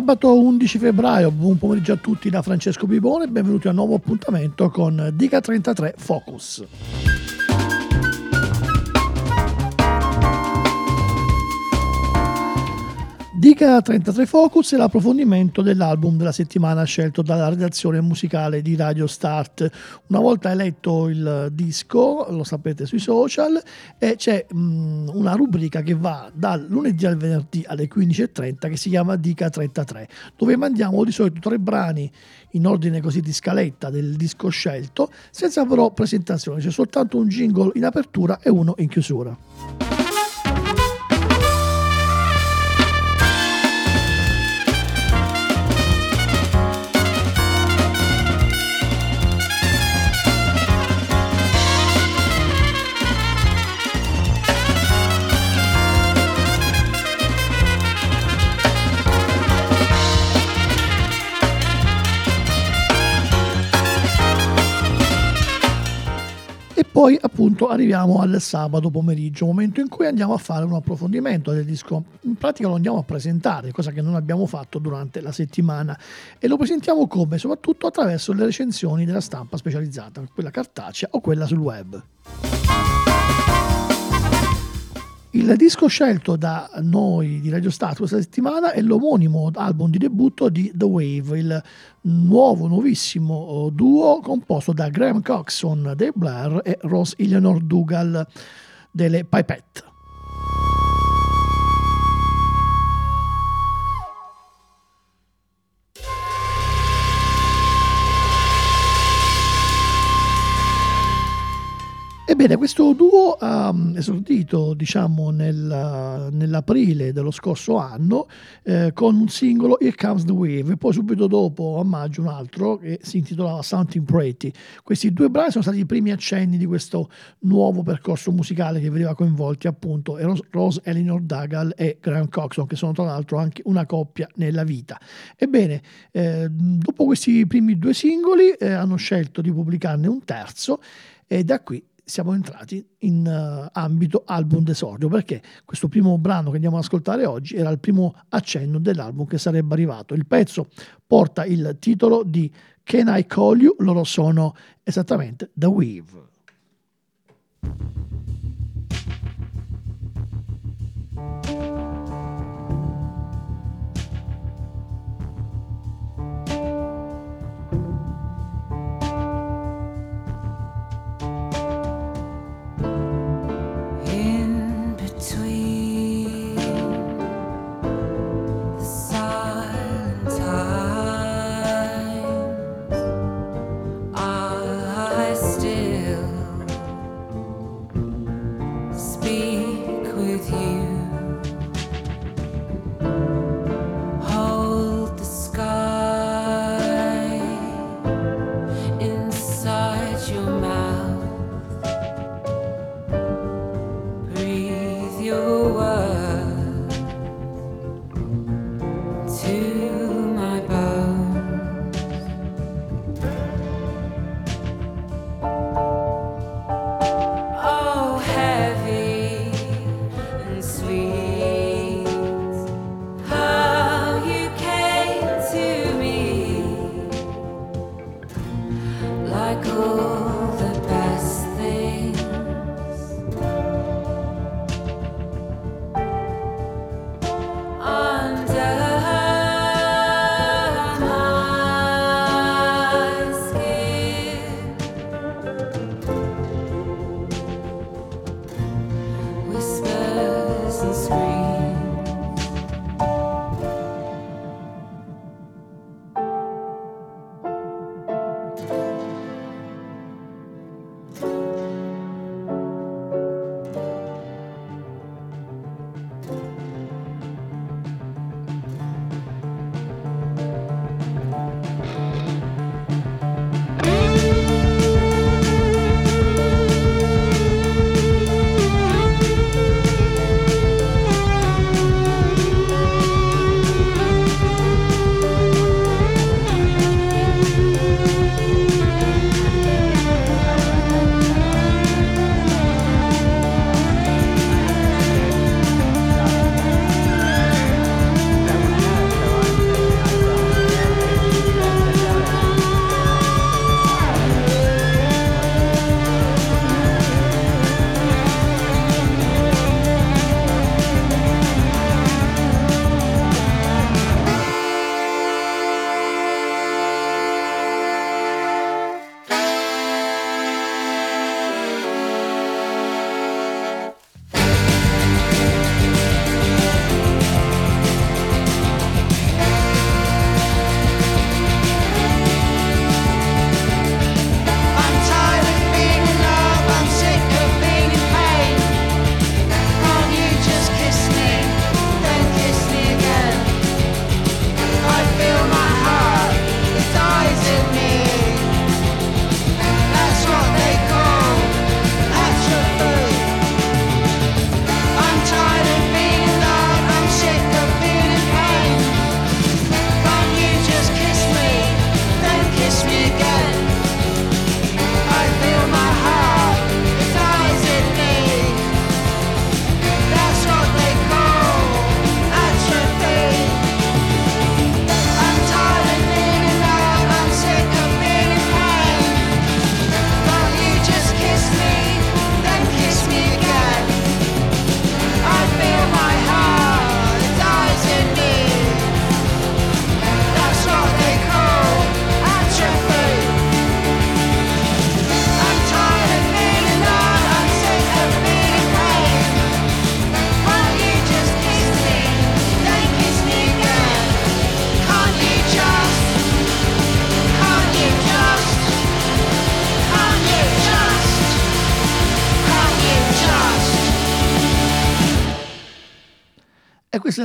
Sabato 11 febbraio, buon pomeriggio a tutti da Francesco Bibone e benvenuti a un nuovo appuntamento con Dica 33 Focus. Dica 33 Focus è l'approfondimento dell'album della settimana scelto dalla redazione musicale di Radio Start. Una volta eletto il disco, lo sapete sui social, e c'è mh, mm, una rubrica che va dal lunedì al venerdì alle 15.30 che si chiama Dica 33, dove mandiamo di solito tre brani in ordine così di scaletta del disco scelto, senza però presentazione, c'è soltanto un jingle in apertura e uno in chiusura. Poi appunto arriviamo al sabato pomeriggio, momento in cui andiamo a fare un approfondimento del disco. In pratica lo andiamo a presentare, cosa che non abbiamo fatto durante la settimana e lo presentiamo come? Soprattutto attraverso le recensioni della stampa specializzata, quella cartacea o quella sul web. Il disco scelto da noi di Radio Star questa settimana è l'omonimo album di debutto di The Wave, il nuovo, nuovissimo duo composto da Graham Coxon dei Blair e Rose Eleanor Dougal delle Pipette. Ebbene, questo duo ha mm, esordito diciamo, nel, nell'aprile dello scorso anno eh, con un singolo Here Comes the Wave e poi subito dopo, a maggio, un altro che si intitolava Something Pretty. Questi due brani sono stati i primi accenni di questo nuovo percorso musicale che vedeva coinvolti appunto Rose Eleanor Dagal e Graham Coxon, che sono tra l'altro anche una coppia nella vita. Ebbene, eh, dopo questi primi due singoli eh, hanno scelto di pubblicarne un terzo e da qui siamo entrati in uh, ambito album d'esordio perché questo primo brano che andiamo ad ascoltare oggi era il primo accenno dell'album che sarebbe arrivato. Il pezzo porta il titolo di Can I Call You? Loro sono esattamente The Weave.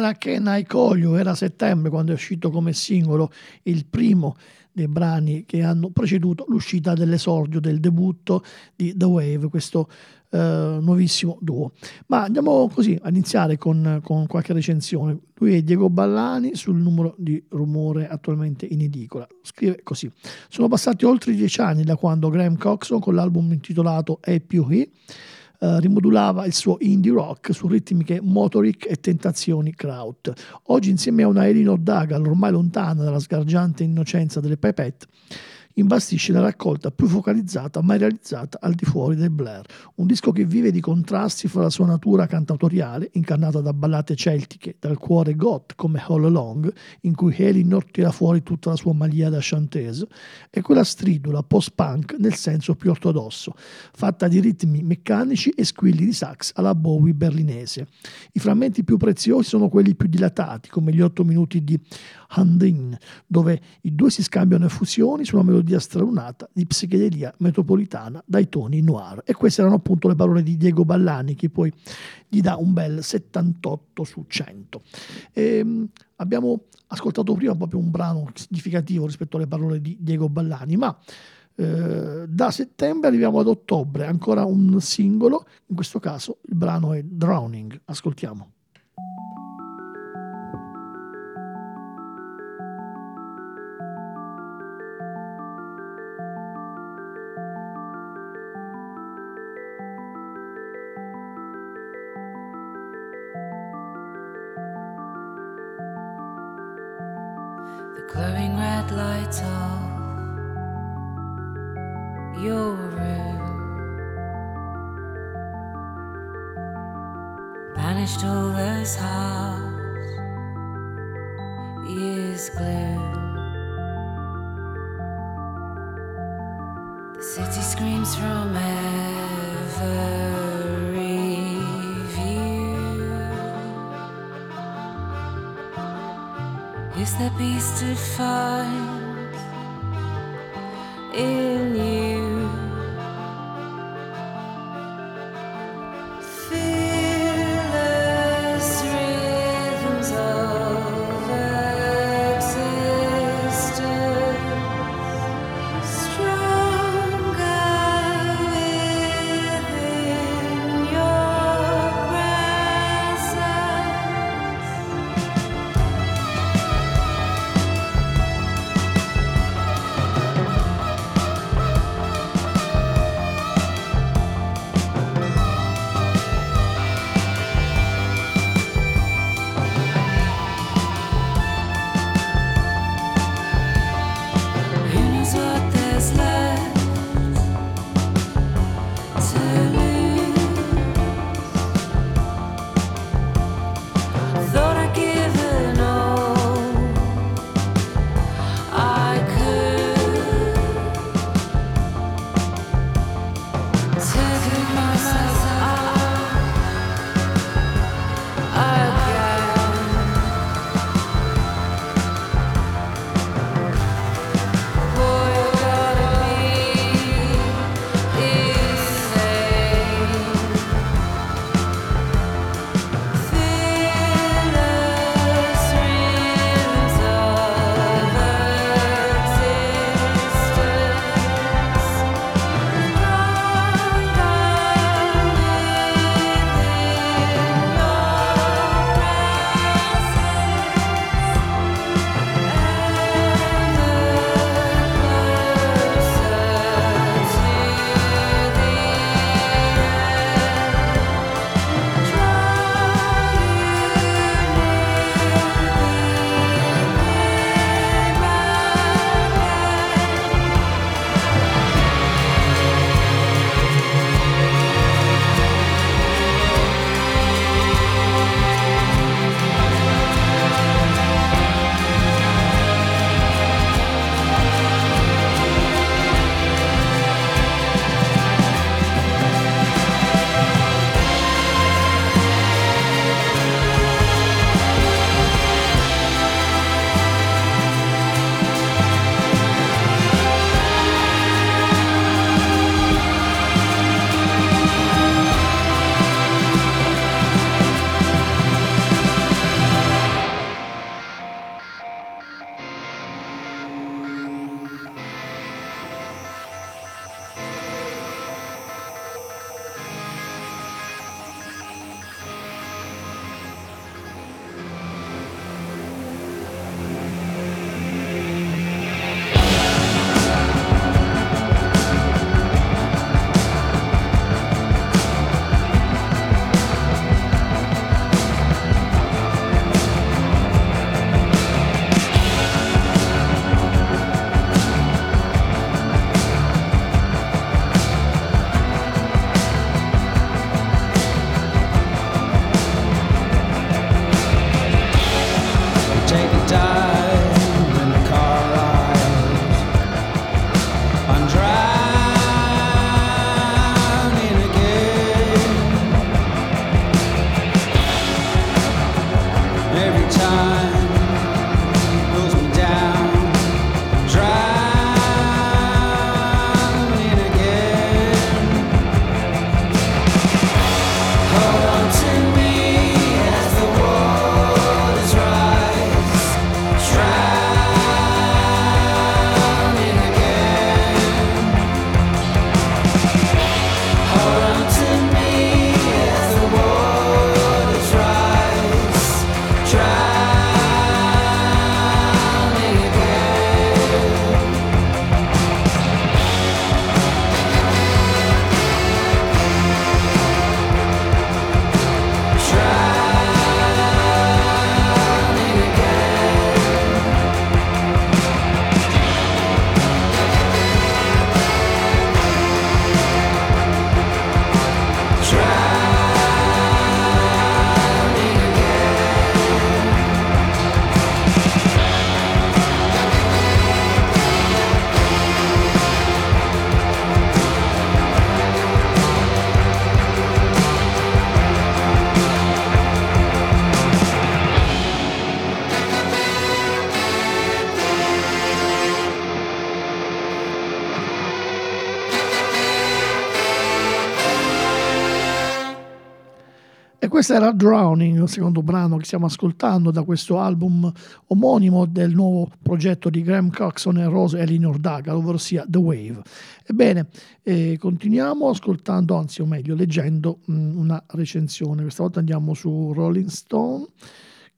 Era Can I Call You, era settembre quando è uscito come singolo il primo dei brani che hanno preceduto l'uscita dell'esordio, del debutto di The Wave, questo eh, nuovissimo duo. Ma andiamo così a iniziare con, con, qualche recensione. Lui è Diego Ballani sul numero di rumore attualmente in edicola. Scrive così: Sono passati oltre dieci anni da quando Graham Coxon con l'album intitolato E più He Uh, rimodulava il suo indie rock su ritmiche Motoric e tentazioni Kraut. Oggi insieme a una Elinor Dagal ormai lontana dalla sgargiante innocenza delle pipette, imbastisce la raccolta più focalizzata mai realizzata al di fuori del Blair. Un disco che vive di contrasti fra la sua natura cantautoriale, incarnata da ballate celtiche, dal cuore goth come All Along, in cui Elinor tira fuori tutta la sua malia da chantese, e quella stridula post-punk nel senso più ortodosso, fatta di ritmi meccanici e squilli di sax alla Bowie berlinese. I frammenti più preziosi sono quelli più dilatati, come gli otto minuti di Handin, dove i due si scambiano effusioni su una melodia stralunata di psichedelia metropolitana dai toni noir. E queste erano appunto le parole di Diego Ballani, che poi gli dà un bel 78 su 100. E, ehm, abbiamo ascoltato prima proprio un brano significativo rispetto alle parole di Diego Ballani, ma eh, da settembre arriviamo ad ottobre, ancora un singolo, in questo caso il brano è Drowning. Ascoltiamo. Questo era Drowning, il secondo brano che stiamo ascoltando da questo album omonimo del nuovo progetto di Graham Coxon e Rose Elinor Dagal, ovvero sia The Wave. Ebbene, eh, continuiamo ascoltando, anzi o meglio leggendo mh, mm, una recensione, questa volta andiamo su Rolling Stone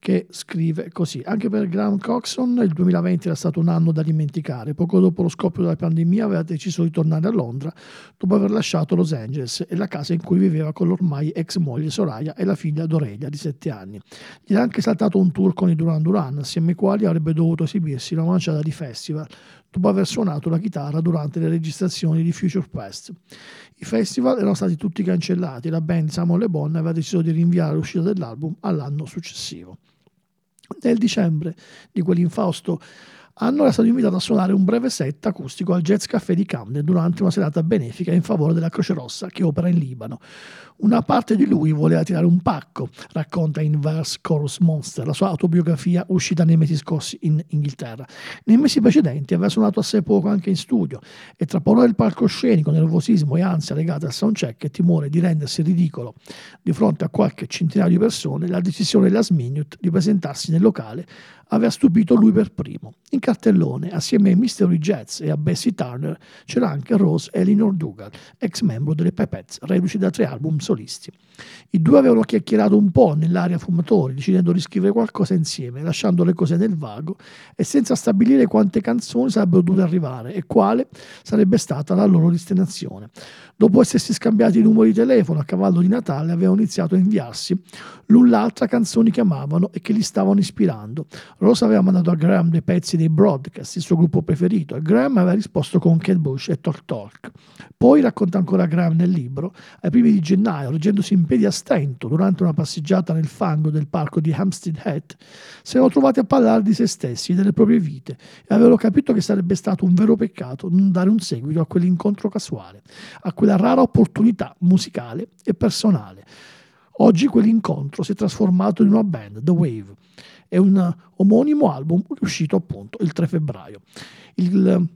che scrive così: Anche per Graham Coxon il 2020 era stato un anno da dimenticare. Poco dopo lo scoppio della pandemia aveva deciso di tornare a Londra dopo aver lasciato Los Angeles e la casa in cui viveva con l'ormai ex moglie Soraya e la figlia Dorelia di 7 anni. Gli era anche saltato un tour con i Duran Duran, assieme ai quali avrebbe dovuto esibirsi una manciata di festival dopo aver suonato la chitarra durante le registrazioni di Future Past. I festival erano stati tutti cancellati e la band Samuel Le Bon aveva deciso di rinviare l'uscita dell'album all'anno successivo. Nel dicembre di quell'infausto anno era stato invitato a suonare un breve set acustico al Jazz Café di Camden durante una serata benefica in favore della Croce Rossa che opera in Libano. Una parte di lui voleva tirare un pacco, racconta in Verse Chorus Monster, la sua autobiografia uscita nei mesi scorsi in Inghilterra. Nei mesi precedenti aveva suonato assai poco anche in studio e tra paura del palcoscenico, nervosismo e ansia legate al soundcheck e timore di rendersi ridicolo di fronte a qualche centinaio di persone, la decisione della Minute di presentarsi nel locale aveva stupito lui per primo. In cartellone, assieme ai Mystery Jets e a Bessie Turner, c'era anche Rose Elinor Dougal, ex membro delle Pipettes, reduci da tre album solisti. I due avevano chiacchierato un po' nell'area fumatori, decidendo di scrivere qualcosa insieme, lasciando le cose nel vago e senza stabilire quante canzoni sarebbero dovute arrivare e quale sarebbe stata la loro destinazione. Dopo essersi scambiati i numeri di telefono a cavallo di Natale, avevano iniziato a inviarsi l'un l'altra canzoni che amavano e che li stavano ispirando. Rose aveva mandato a Graham dei pezzi dei Broadcast, il suo gruppo preferito, e Graham aveva risposto con Kate Bush e Talk Talk. Poi, racconta ancora Graham nel libro, ai primi di gennaio, reggendosi in piedi a stento durante una passeggiata nel fango del parco di Hampstead Head, si erano trovati a parlare di se stessi e delle proprie vite e avevano capito che sarebbe stato un vero peccato non dare un seguito a quell'incontro casuale, a quella rara opportunità musicale e personale. Oggi quell'incontro si è trasformato in una band, The Wave. È un omonimo album uscito appunto il 3 febbraio. Il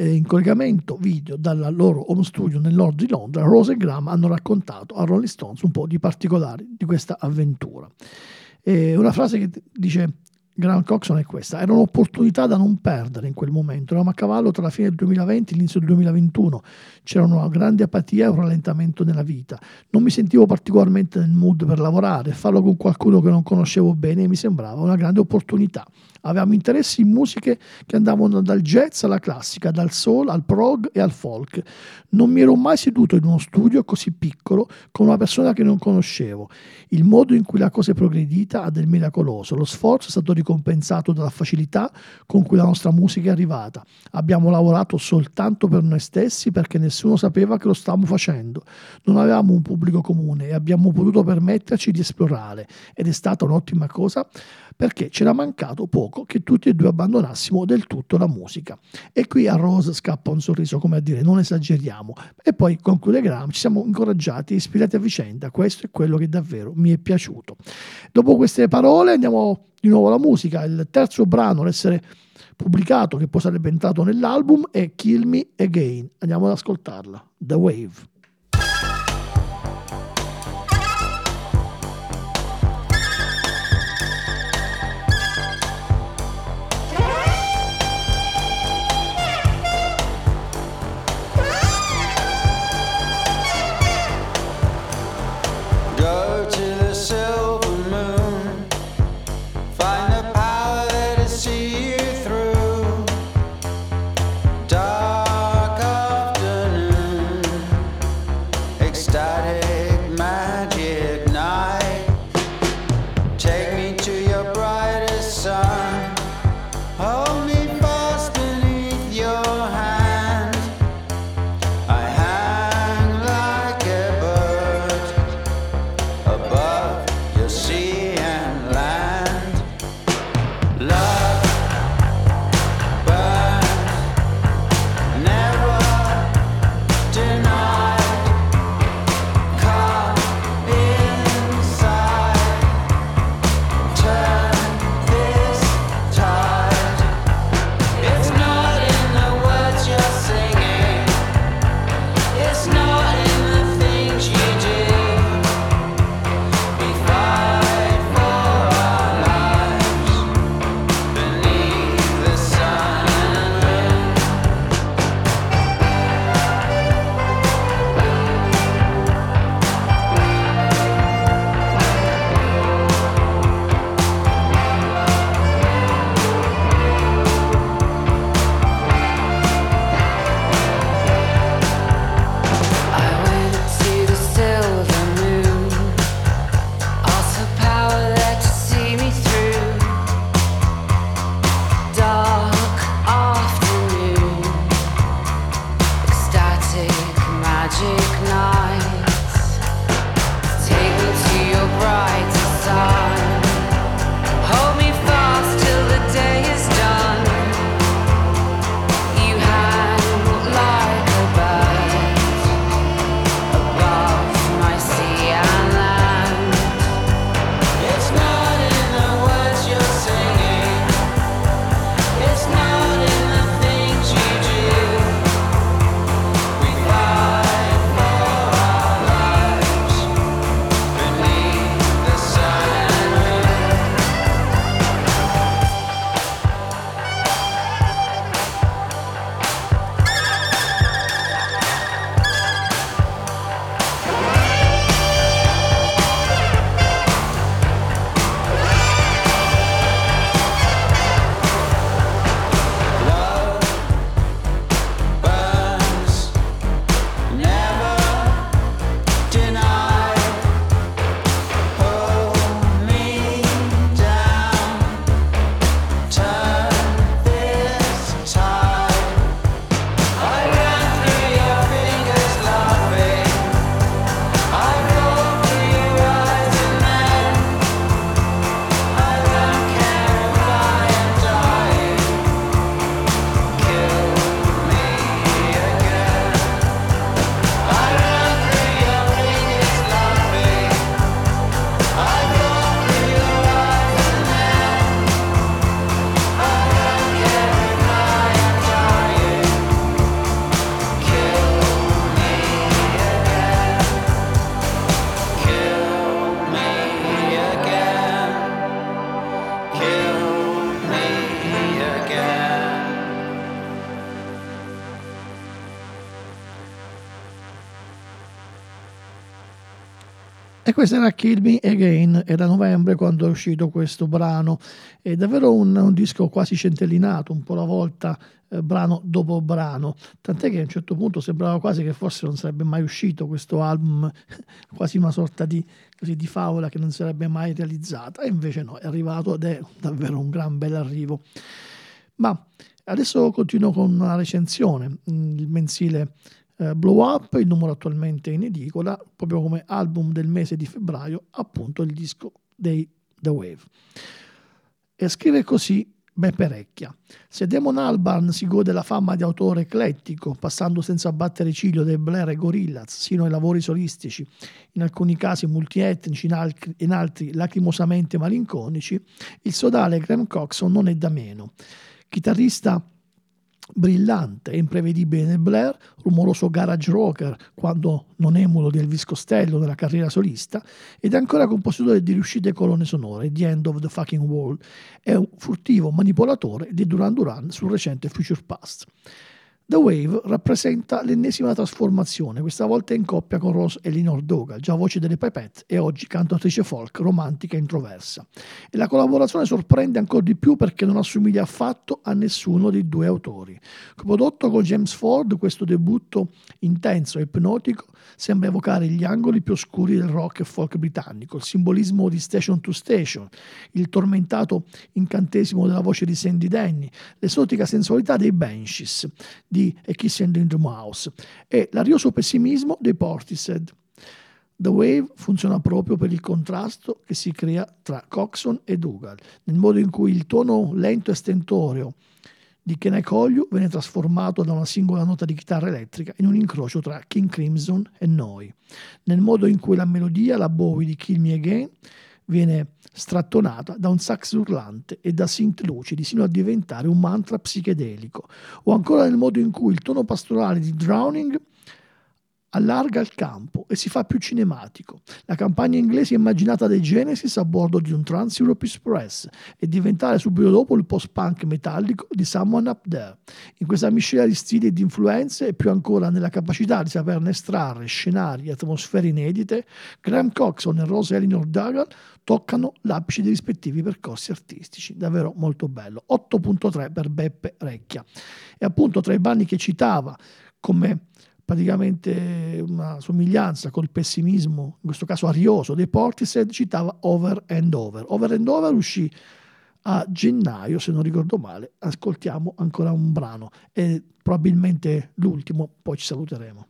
eh, in collegamento video dal loro home studio nel nord di Londra, Rose e Graham hanno raccontato a Rolling Stones un po' di particolari di questa avventura. E una frase che dice Graham Coxon è questa. Era un'opportunità da non perdere in quel momento. Eravamo a cavallo tra la fine del 2020 e l'inizio del 2021. C'era una grande apatia e un rallentamento nella vita. Non mi sentivo particolarmente nel mood per lavorare. Farlo con qualcuno che non conoscevo bene mi sembrava una grande opportunità. Avevamo interessi in musiche che andavano dal jazz alla classica, dal soul al prog e al folk. Non mi ero mai seduto in uno studio così piccolo con una persona che non conoscevo. Il modo in cui la cosa è progredita ha del miracoloso. Lo sforzo è stato ricompensato dalla facilità con cui la nostra musica è arrivata. Abbiamo lavorato soltanto per noi stessi perché nessuno sapeva che lo stavamo facendo. Non avevamo un pubblico comune e abbiamo potuto permetterci di esplorare ed è stata un'ottima cosa perché c'era mancato poco che tutti e due abbandonassimo del tutto la musica. E qui a Rose scappa un sorriso, come a dire non esageriamo. E poi conclude Graham, ci siamo incoraggiati ispirati a vicenda, questo è quello che davvero mi è piaciuto. Dopo queste parole andiamo di nuovo alla musica, il terzo brano ad essere pubblicato, che poi sarebbe entrato nell'album, è Kill Me Again. Andiamo ad ascoltarla, The Wave. Questo era Kill Me Again, era novembre quando è uscito questo brano. È davvero un, un disco quasi centellinato, un po' alla volta, eh, brano dopo brano. Tant'è che a un certo punto sembrava quasi che forse non sarebbe mai uscito questo album, quasi una sorta di, così, di favola che non sarebbe mai realizzata. E invece no, è arrivato ed è davvero un gran bel arrivo. Ma adesso continuo con una recensione, mm, il mensile eh, Blow Up, il numero attualmente in edicola, proprio come album del mese di febbraio, appunto il disco dei The Wave. E scrive così Beppe Recchia. Se Damon Albarn si gode la fama di autore eclettico, passando senza battere ciglio dai Blair e Gorillaz sino ai lavori solistici, in alcuni casi multietnici, in altri, in altri lacrimosamente malinconici, il sodale Graham Coxon non è da meno. Chitarrista brillante e imprevedibile nel Blair, rumoroso garage rocker quando non emulo di Elvis Costello nella carriera solista, ed ancora compositore di riuscite colonne sonore, The End of the Fucking World, è un furtivo manipolatore di Duran Duran sul recente Future Past. The Wave rappresenta l'ennesima trasformazione, questa volta in coppia con Rose Elinor Dogal, già voce delle Pipette e oggi cantautrice folk romantica e introversa. E la collaborazione sorprende ancora di più perché non assomiglia affatto a nessuno dei due autori. Prodotto con James Ford, questo debutto intenso e ipnotico sembra evocare gli angoli più oscuri del rock e folk britannico, il simbolismo di Station to Station, il tormentato incantesimo della voce di Sandy Denny, l'esotica sensualità dei Banshees, di A Kiss and the Mouse e l'arioso pessimismo dei Portishead. The Wave funziona proprio per il contrasto che si crea tra Coxon e Dougal, nel modo in cui il tono lento e stentoreo di Kenai Colliu viene trasformato da una singola nota di chitarra elettrica in un incrocio tra King Crimson e Noi, nel modo in cui la melodia, la Bowie di Kill Me Again, viene strattonata da un sax urlante e da synth lucidi sino a diventare un mantra psichedelico, o ancora nel modo in cui il tono pastorale di Drowning allarga il campo e si fa più cinematico. La campagna inglese immaginata dai Genesis a bordo di un Trans Europe Express e diventare subito dopo il post-punk metallico di Someone Up There. In questa miscela di stili e di influenze e più ancora nella capacità di saperne estrarre scenari e atmosfere inedite, Graham Coxon e Rose Elinor Dougal toccano l'apice dei rispettivi percorsi artistici. Davvero molto bello. 8.3 per Beppe Recchia. E appunto tra i banni che citava come praticamente una somiglianza col pessimismo, in questo caso arioso, dei Portishead, citava Over and Over. Over and Over uscì a gennaio, se non ricordo male. Ascoltiamo ancora un brano, è probabilmente l'ultimo, poi ci saluteremo.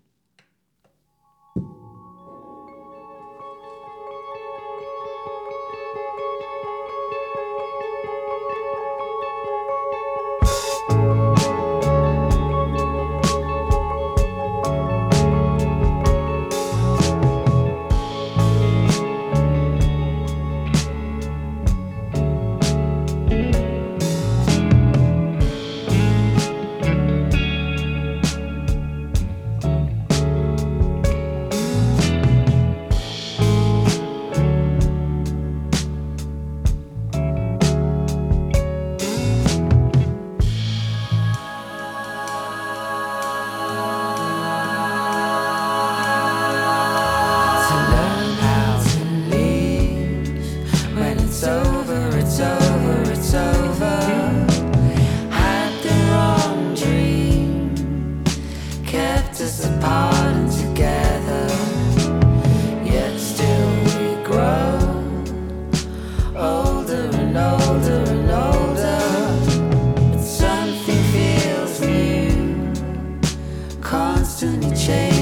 constantly change.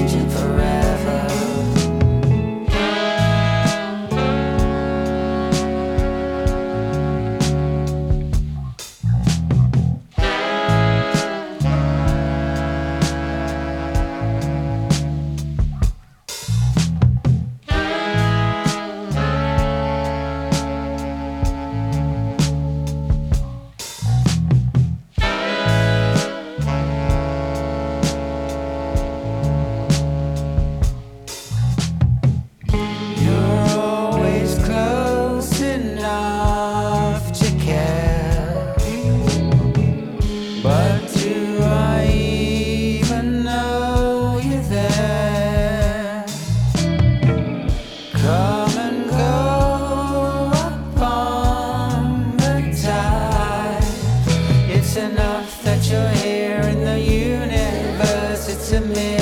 to me.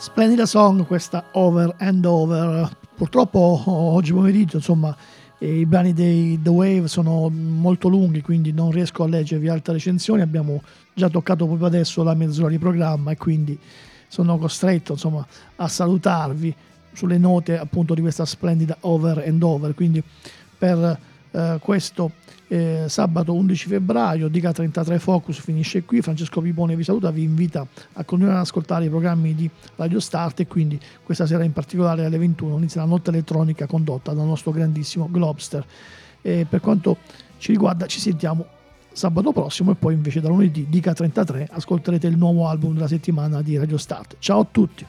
Splendida song questa Over and Over. Purtroppo oggi pomeriggio, insomma, i brani dei The Wave sono molto lunghi, quindi non riesco a leggervi altre recensioni. Abbiamo già toccato proprio adesso la mezz'ora di programma e quindi sono costretto, insomma, a salutarvi sulle note appunto di questa splendida Over and Over. Quindi per eh, questo eh, sabato 11 febbraio, Dica 33 Focus finisce qui, Francesco Pipone vi saluta, vi invita a continuare ad ascoltare i programmi di Radio Start e quindi questa sera in particolare alle 21 inizia la notte elettronica condotta dal nostro grandissimo Globster. E per quanto ci riguarda ci sentiamo sabato prossimo e poi invece da lunedì Dica 33 ascolterete il nuovo album della settimana di Radio Start. Ciao a tutti!